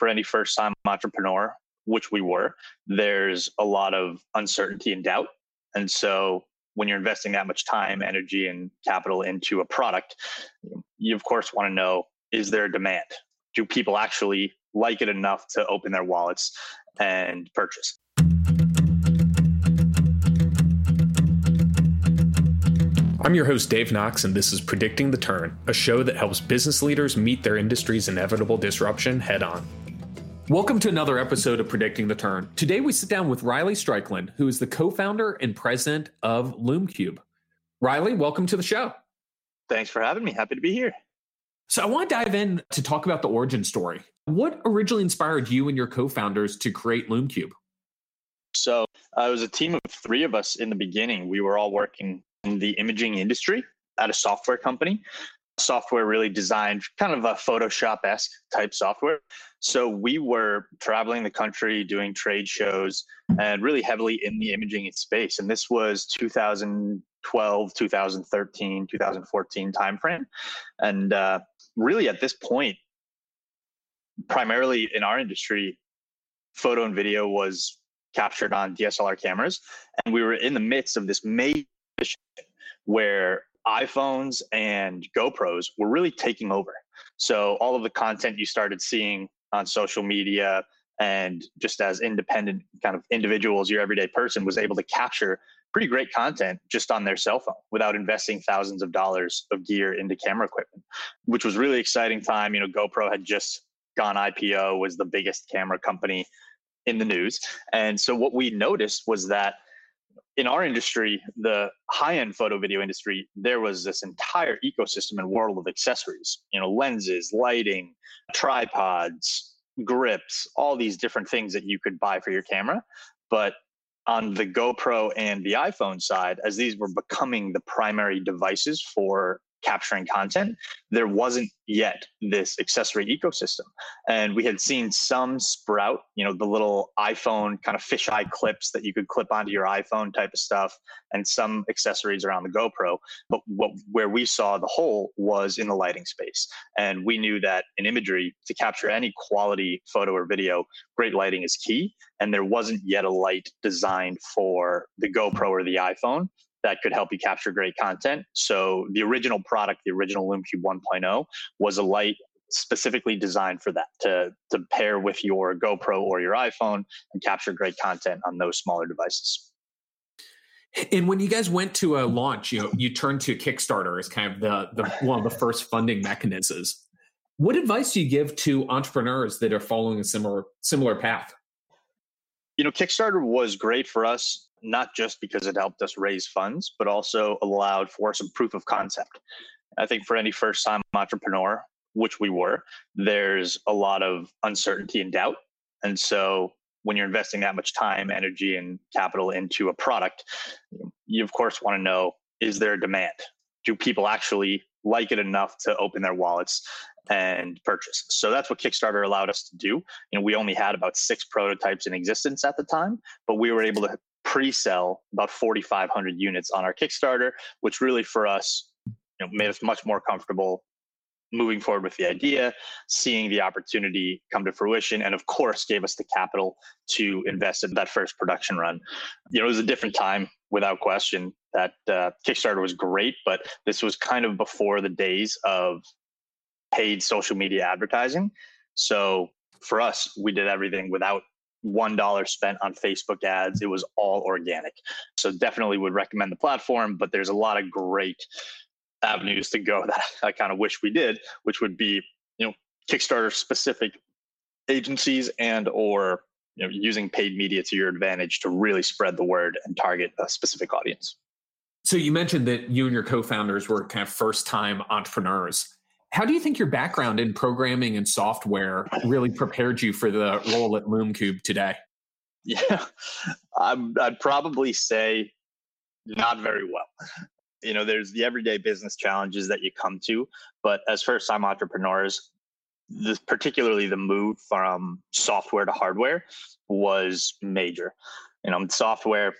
for any first time entrepreneur, which we were, there's a lot of uncertainty and doubt. And so when you're investing that much time, energy, and capital into a product, you of course want to know is there a demand? Do people actually like it enough to open their wallets and purchase? I'm your host, Dave Knox, and this is Predicting the Turn, a show that helps business leaders meet their industry's inevitable disruption head on. Welcome to another episode of Predicting the Turn. Today we sit down with Riley Strickland, who is the co founder and president of LumeCube. Riley, welcome to the show. Thanks for having me. Happy to be here. So, I want to dive in to talk about the origin story. What originally inspired you and your co founders to create LumeCube? So, uh, it was a team of three of us in the beginning. We were all working in the imaging industry at a software company. Software really designed kind of a Photoshop esque type software. So we were traveling the country doing trade shows and really heavily in the imaging space. And this was 2012, 2013, 2014 timeframe. And uh, really at this point, primarily in our industry, photo and video was captured on DSLR cameras. And we were in the midst of this major where iPhones and GoPros were really taking over. So all of the content you started seeing on social media and just as independent kind of individuals, your everyday person was able to capture pretty great content just on their cell phone without investing thousands of dollars of gear into camera equipment, which was really exciting time. You know, GoPro had just gone IPO, was the biggest camera company in the news. And so what we noticed was that in our industry, the high end photo video industry, there was this entire ecosystem and world of accessories, you know, lenses, lighting, tripods, grips, all these different things that you could buy for your camera. But on the GoPro and the iPhone side, as these were becoming the primary devices for capturing content, there wasn't yet this accessory ecosystem. And we had seen some sprout, you know, the little iPhone kind of fisheye clips that you could clip onto your iPhone type of stuff, and some accessories around the GoPro. But what, where we saw the hole was in the lighting space. And we knew that in imagery, to capture any quality photo or video, great lighting is key. And there wasn't yet a light designed for the GoPro or the iPhone that could help you capture great content. So the original product, the original LumeCube 1.0, was a light specifically designed for that to to pair with your GoPro or your iPhone and capture great content on those smaller devices. And when you guys went to a launch, you know, you turned to Kickstarter as kind of the, the one of the first funding mechanisms. What advice do you give to entrepreneurs that are following a similar similar path? You know, Kickstarter was great for us not just because it helped us raise funds, but also allowed for some proof of concept. I think for any first time entrepreneur, which we were, there's a lot of uncertainty and doubt. And so when you're investing that much time, energy, and capital into a product, you of course want to know is there a demand? Do people actually like it enough to open their wallets and purchase. So that's what Kickstarter allowed us to do. You know, we only had about six prototypes in existence at the time, but we were able to pre-sell about 4,500 units on our Kickstarter, which really for us you know, made us much more comfortable moving forward with the idea, seeing the opportunity come to fruition, and of course gave us the capital to invest in that first production run. You know, it was a different time without question. That uh, Kickstarter was great, but this was kind of before the days of paid social media advertising. So for us, we did everything without one dollar spent on Facebook ads. It was all organic. So definitely would recommend the platform, but there's a lot of great avenues to go that I kind of wish we did, which would be, you know, Kickstarter specific agencies and or you know using paid media to your advantage to really spread the word and target a specific audience. So you mentioned that you and your co-founders were kind of first time entrepreneurs. How do you think your background in programming and software really prepared you for the role at LumeCube today? Yeah, i would probably say not very well. You know, there's the everyday business challenges that you come to, but as first time entrepreneurs, this, particularly the move from software to hardware was major. You know, software,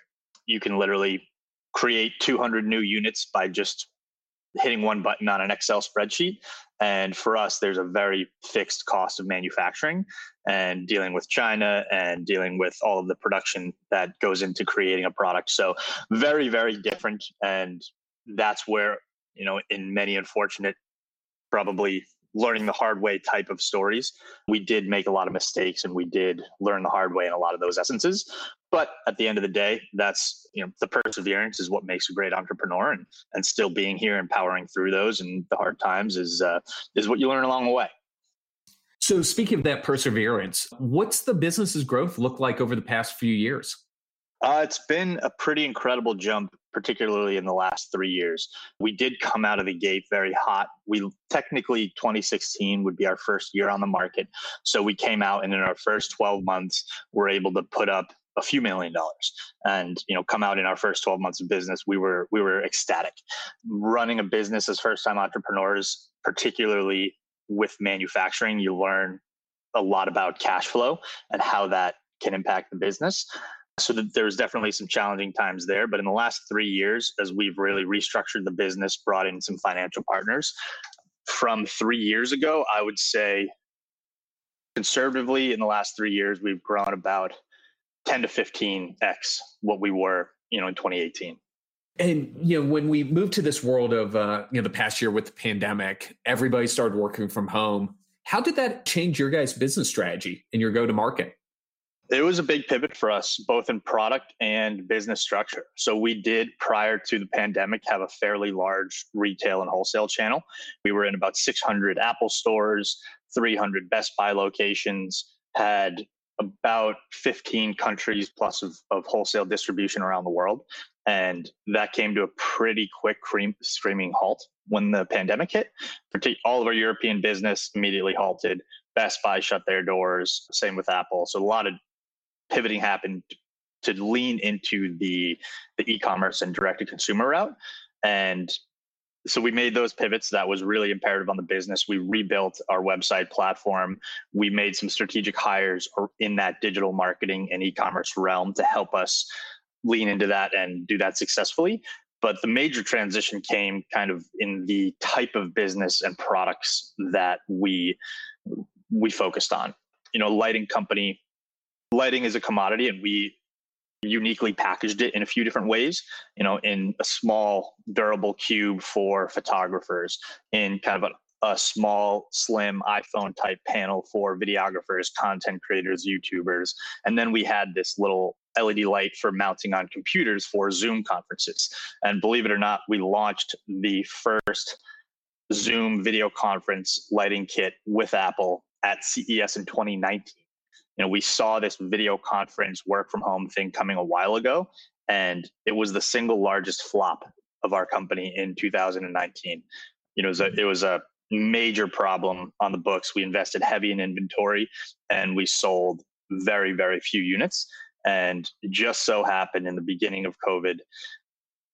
you can literally create 200 new units by just hitting one button on an Excel spreadsheet. And for us, there's a very fixed cost of manufacturing and dealing with China and dealing with all of the production that goes into creating a product. So very, very different. And that's where, you know, in many unfortunate, probably learning the hard way type of stories, we did make a lot of mistakes and we did learn the hard way in a lot of those essences. But at the end of the day, that's you know the perseverance is what makes a great entrepreneur, and and still being here and powering through those and the hard times is uh, is what you learn along the way. So, speaking of that perseverance, what's the business's growth look like over the past few years? Uh, it's been a pretty incredible jump, particularly in the last three years. We did come out of the gate very hot. We technically 2016 would be our first year on the market. So we came out and in our first 12 months, we're able to put up a few million dollars and you know come out in our first 12 months of business we were we were ecstatic running a business as first time entrepreneurs particularly with manufacturing you learn a lot about cash flow and how that can impact the business so there's definitely some challenging times there. But in the last three years, as we've really restructured the business, brought in some financial partners, from three years ago, I would say conservatively in the last three years, we've grown about 10 to 15x what we were, you know, in 2018. And you know, when we moved to this world of uh, you know the past year with the pandemic, everybody started working from home. How did that change your guys' business strategy and your go to market? It was a big pivot for us, both in product and business structure. So, we did, prior to the pandemic, have a fairly large retail and wholesale channel. We were in about 600 Apple stores, 300 Best Buy locations, had about 15 countries plus of, of wholesale distribution around the world. And that came to a pretty quick cream, screaming halt when the pandemic hit. All of our European business immediately halted. Best Buy shut their doors. Same with Apple. So a lot of pivoting happened to lean into the the e-commerce and direct to consumer route. And so we made those pivots. That was really imperative on the business. We rebuilt our website platform. We made some strategic hires in that digital marketing and e-commerce realm to help us lean into that and do that successfully. But the major transition came kind of in the type of business and products that we we focused on. You know lighting company lighting is a commodity and we uniquely packaged it in a few different ways you know in a small durable cube for photographers in kind of a, a small slim iphone type panel for videographers content creators youtubers. And then we had this little led light for mounting on computers for zoom conferences. And believe it or not we launched the first zoom video conference lighting kit with apple at ces in 2019 you know, we saw this video conference work from home thing coming a while ago, and it was the single largest flop of our company in 2019. You know, it was a, it was a major problem on the books. We invested heavy in inventory, and we sold very, very few units. And just so happened in the beginning of COVID,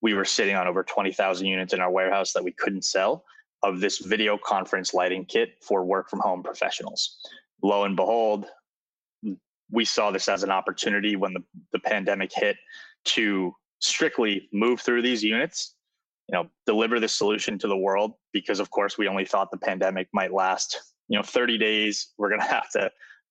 we were sitting on over 20,000 units in our warehouse that we couldn't sell of this video conference lighting kit for work from home professionals. Lo and behold, we saw this as an opportunity when the, the pandemic hit to strictly move through these units you know deliver this solution to the world because of course we only thought the pandemic might last you know 30 days. We're going to have to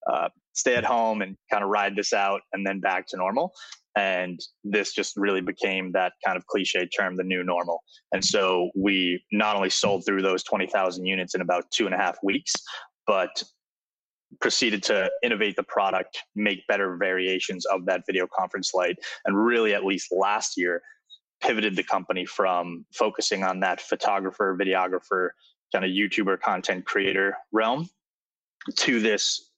uh, stay at home and kind of ride this out and then back to normal. And this just really became that kind of cliche term the new normal. And so we not only sold through those 20000 units in about two and a half weeks but proceeded to innovate the product, make better variations of that video conference light, and really, at least last year, pivoted the company from focusing on that photographer, videographer, kind of YouTuber content creator realm to this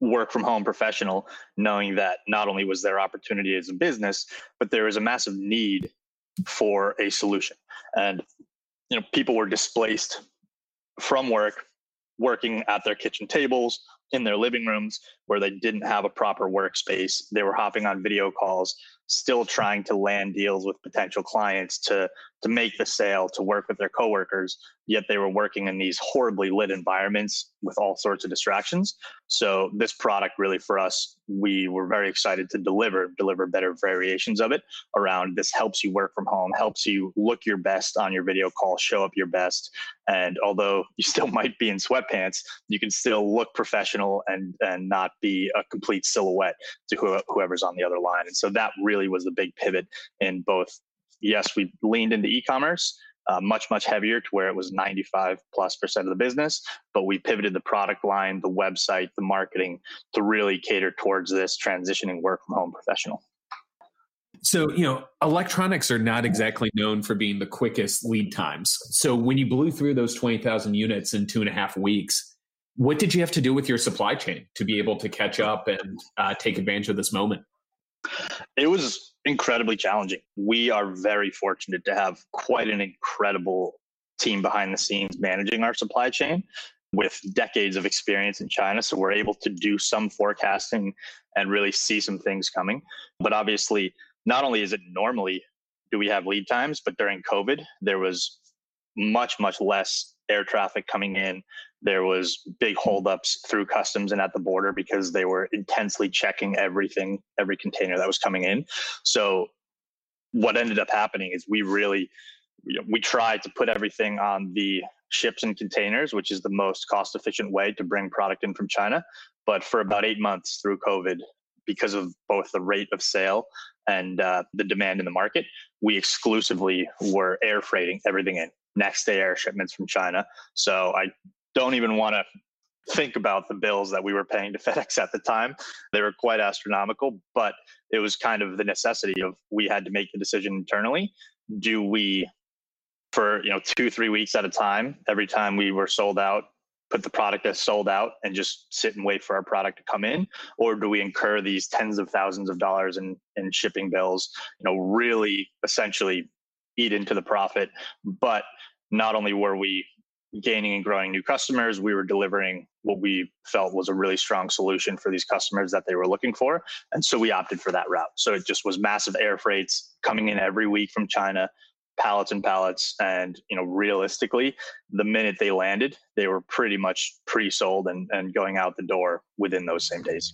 work from home professional, knowing that not only was there opportunity as a business, but there was a massive need for a solution. And you know, people were displaced from work, working at their kitchen tables, in their living rooms where they didn't have a proper workspace. They were hopping on video calls, still trying to land deals with potential clients to to make the sale, to work with their coworkers, yet they were working in these horribly lit environments with all sorts of distractions. So this product really for us, we were very excited to deliver, deliver better variations of it around this helps you work from home, helps you look your best on your video call, show up your best. And although you still might be in sweatpants, you can still look professional and and not be a complete silhouette to whoever's on the other line. And so that really was the big pivot in both yes, we leaned into e-commerce, uh, much much heavier to where it was 95 plus percent of the business but we pivoted the product line the website the marketing to really cater towards this transitioning work from home professional. So you know electronics are not exactly known for being the quickest lead times. So when you blew through those 20000 units in two and a half weeks what did you have to do with your supply chain to be able to catch up and uh, take advantage of this moment? It was incredibly challenging. We are very fortunate to have quite an incredible team behind the scenes managing our supply chain with decades of experience in China. So we're able to do some forecasting and really see some things coming. But obviously, not only is it normally do we have lead times, but during COVID, there was much, much less air traffic coming in. There was big holdups through customs and at the border because they were intensely checking everything, every container that was coming in. So what ended up happening is we really you know, we tried to put everything on the ships and containers, which is the most cost efficient way to bring product in from China. But for about eight months through COVID, because of both the rate of sale and uh, the demand in the market, we exclusively were air freighting everything in next day air shipments from China. So I don't even want to think about the bills that we were paying to FedEx at the time. They were quite astronomical, but it was kind of the necessity of we had to make the decision internally. Do we, for you know two three weeks at a time, every time we were sold out, put the product as sold out and just sit and wait for our product to come in, or do we incur these tens of thousands of dollars in in shipping bills? You know, really essentially eat into the profit. But not only were we gaining and growing new customers, we were delivering what we felt was a really strong solution for these customers that they were looking for. And so we opted for that route. So it just was massive air freights coming in every week from China, pallets and pallets. And, you know, realistically, the minute they landed, they were pretty much pre-sold and, and going out the door within those same days.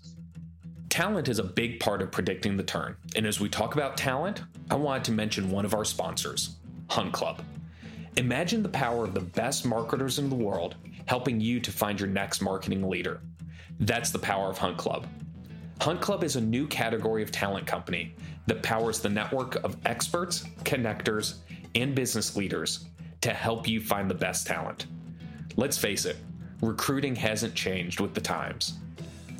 Talent is a big part of predicting the turn. And as we talk about talent, I wanted to mention one of our sponsors, Hunt Club. Imagine the power of the best marketers in the world helping you to find your next marketing leader. That's the power of Hunt Club. Hunt Club is a new category of talent company that powers the network of experts, connectors, and business leaders to help you find the best talent. Let's face it, recruiting hasn't changed with the times.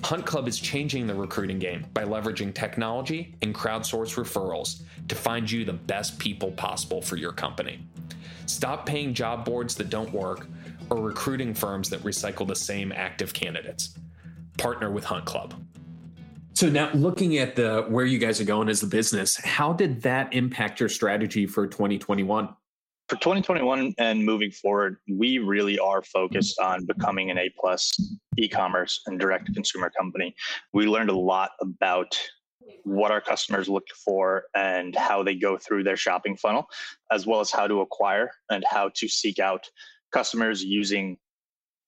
Hunt Club is changing the recruiting game by leveraging technology and crowdsource referrals to find you the best people possible for your company. Stop paying job boards that don't work or recruiting firms that recycle the same active candidates. Partner with Hunt Club. So now looking at the where you guys are going as a business, how did that impact your strategy for 2021? For 2021 and moving forward, we really are focused on becoming an A plus e-commerce and direct to consumer company. We learned a lot about what our customers look for and how they go through their shopping funnel, as well as how to acquire and how to seek out customers using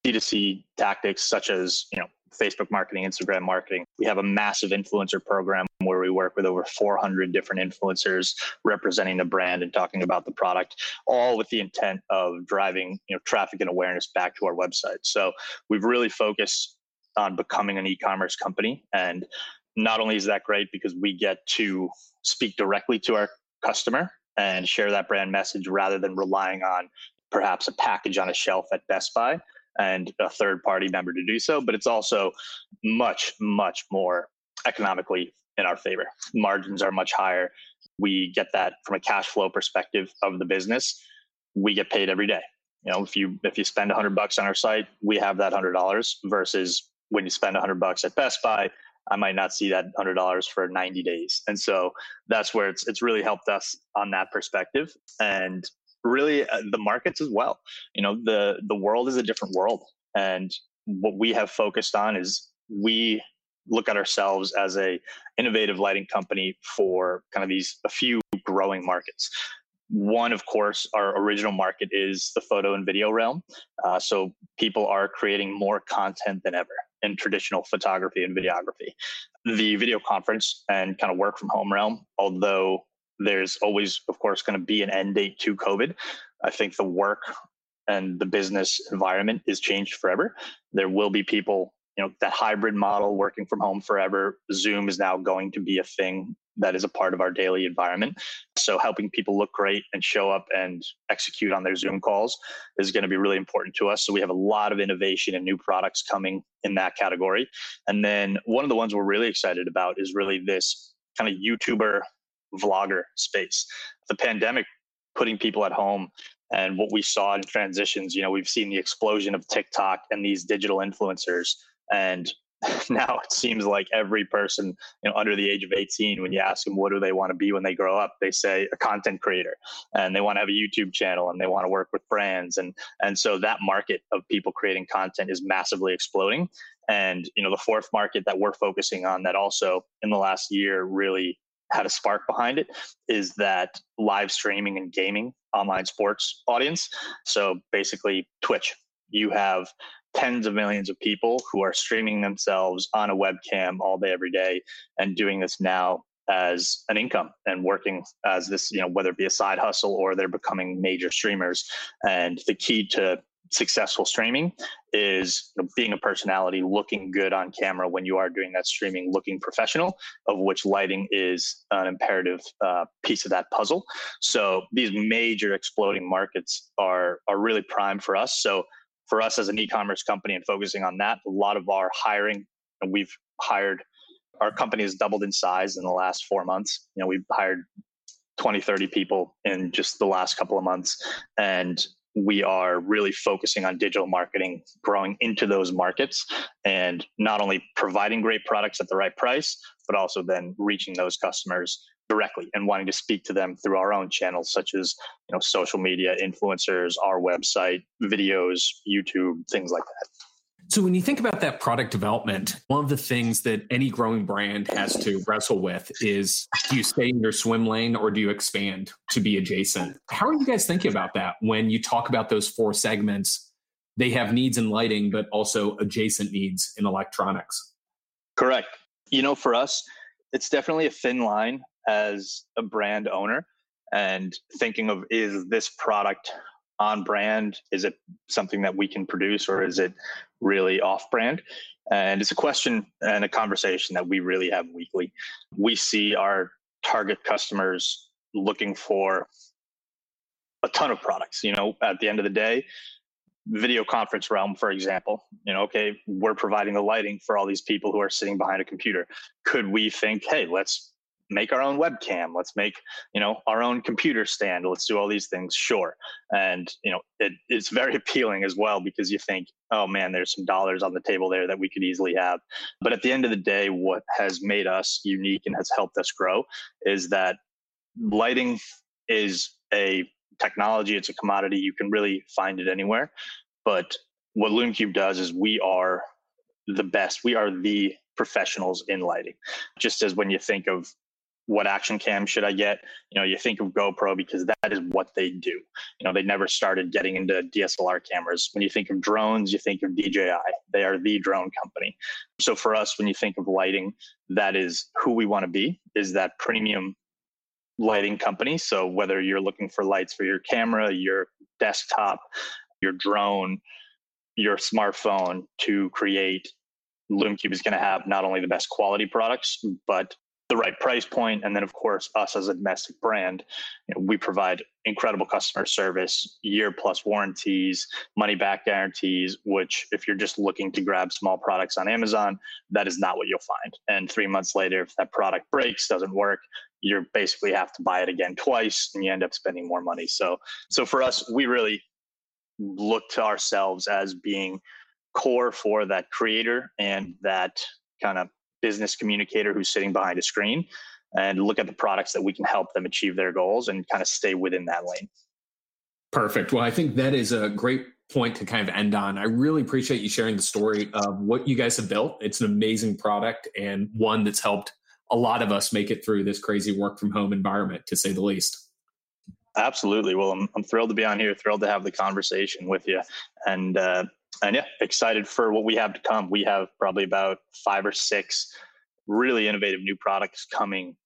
D2C tactics such as, you know, Facebook marketing, Instagram marketing. We have a massive influencer program where we work with over 400 different influencers representing the brand and talking about the product, all with the intent of driving, you know, traffic and awareness back to our website. So we've really focused on becoming an e-commerce company and not only is that great because we get to speak directly to our customer and share that brand message rather than relying on perhaps a package on a shelf at Best Buy and a third party member to do so, but it's also much, much more economically in our favor. Margins are much higher. We get that from a cash flow perspective of the business. We get paid every day. You know, if you if you spend 100 bucks on our site, we have that $100 versus when you spend 100 bucks at Best Buy, I might not see that hundred dollars for 90 days. And so that's where it's it's really helped us on that perspective. And really uh, the markets as well. You know, the the world is a different world. And what we have focused on is we look at ourselves as a innovative lighting company for kind of these a few growing markets one, of course, our original market is the photo and video realm. Uh, so people are creating more content than ever in traditional photography and videography. The video conference and kind of work from home realm, although there's always, of course, going to be an end date to COVID, I think the work and the business environment is changed forever. There will be people, you know, that hybrid model working from home forever. Zoom is now going to be a thing that is a part of our daily environment. So helping people look great and show up and execute on their Zoom calls is going to be really important to us. So we have a lot of innovation and new products coming in that category. And then one of the ones we're really excited about is really this kind of YouTuber vlogger space. The pandemic putting people at home and what we saw in transitions, you know, we've seen the explosion of TikTok and these digital influencers and now it seems like every person you know under the age of 18 when you ask them what do they want to be when they grow up they say a content creator. And they want to have a youtube channel and they want to work with brands. And and so that market of people creating content is massively exploding. And you know the fourth market that we're focusing on that also in the last year really had a spark behind it is that live streaming and gaming online sports audience. So basically twitch. You have tens of millions of people who are streaming themselves on a webcam all day, every day, and doing this now as an income and working as this, you know, whether it be a side hustle or they're becoming major streamers. And the key to successful streaming is being a personality, looking good on camera when you are doing that streaming, looking professional, of which lighting is an imperative uh, piece of that puzzle. So these major exploding markets are are really prime for us. So for us as an e-commerce company and focusing on that, a lot of our hiring, and we've hired, our company has doubled in size in the last four months. You know, we've hired 20, 30 people in just the last couple of months. And we are really focusing on digital marketing, growing into those markets, and not only providing great products at the right price, but also then reaching those customers directly and wanting to speak to them through our own channels such as you know social media influencers our website videos youtube things like that. So when you think about that product development one of the things that any growing brand has to wrestle with is do you stay in your swim lane or do you expand to be adjacent? How are you guys thinking about that when you talk about those four segments? They have needs in lighting but also adjacent needs in electronics. Correct. You know for us it's definitely a thin line as a brand owner and thinking of is this product on brand? Is it something that we can produce or is it really off brand? And it's a question and a conversation that we really have weekly. We see our target customers looking for a ton of products. You know, at the end of the day, video conference realm, for example, you know, okay, we're providing the lighting for all these people who are sitting behind a computer. Could we think, hey, let's make our own webcam. Let's make you know our own computer stand. Let's do all these things. Sure. And you know it, it's very appealing as well because you think oh man there's some dollars on the table there that we could easily have. But at the end of the day what has made us unique and has helped us grow is that lighting is a technology. It's a commodity. You can really find it anywhere. But what LumeCube does is we are the best. We are the professionals in lighting. Just as when you think of what action cam should I get? You know, you think of GoPro because that is what they do. You know, they never started getting into DSLR cameras. When you think of drones, you think of DJI. They are the drone company. So for us, when you think of lighting, that is who we want to be, is that premium lighting company. So whether you're looking for lights for your camera, your desktop, your drone, your smartphone to create LumeCube is going to have not only the best quality products, but the right price point and then of course us as a domestic brand you know, we provide incredible customer service year plus warranties money back guarantees which if you're just looking to grab small products on amazon that is not what you'll find. And three months later if that product breaks doesn't work you basically have to buy it again twice and you end up spending more money. So so for us we really look to ourselves as being core for that creator and that kind of business communicator who's sitting behind a screen and look at the products that we can help them achieve their goals and kind of stay within that lane. Perfect. Well, I think that is a great point to kind of end on. I really appreciate you sharing the story of what you guys have built. It's an amazing product and one that's helped a lot of us make it through this crazy work from home environment, to say the least. Absolutely. Well, I'm, I'm thrilled to be on here, thrilled to have the conversation with you. And, uh, and yeah, excited for what we have to come. We have probably about five or six really innovative new products coming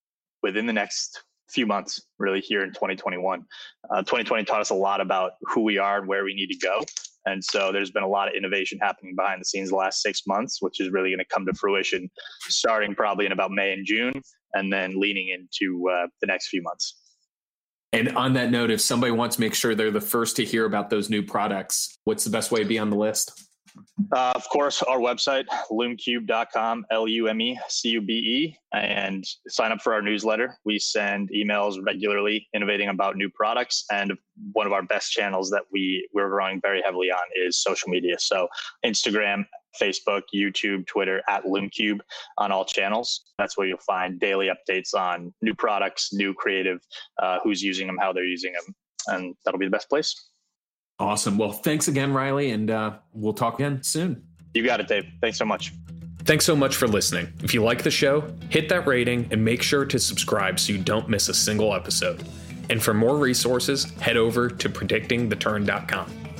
within the next few months, really here in 2021. Uh, 2020 taught us a lot about who we are and where we need to go. And so there's been a lot of innovation happening behind the scenes the last six months, which is really going to come to fruition starting probably in about May and June, and then leaning into uh, the next few months. And on that note, if somebody wants to make sure they're the first to hear about those new products, what's the best way to be on the list? Uh, of course, our website, lumecube.com, L U M E C U B E, and sign up for our newsletter. We send emails regularly innovating about new products. And one of our best channels that we, we're growing very heavily on is social media. So, Instagram, Facebook, YouTube, Twitter, at LumeCube on all channels. That's where you'll find daily updates on new products, new creative, uh, who's using them, how they're using them. And that'll be the best place. Awesome. Well, thanks again, Riley, and uh, we'll talk again soon. You got it, Dave. Thanks so much. Thanks so much for listening. If you like the show, hit that rating and make sure to subscribe so you don't miss a single episode. And for more resources, head over to predictingtheturn.com.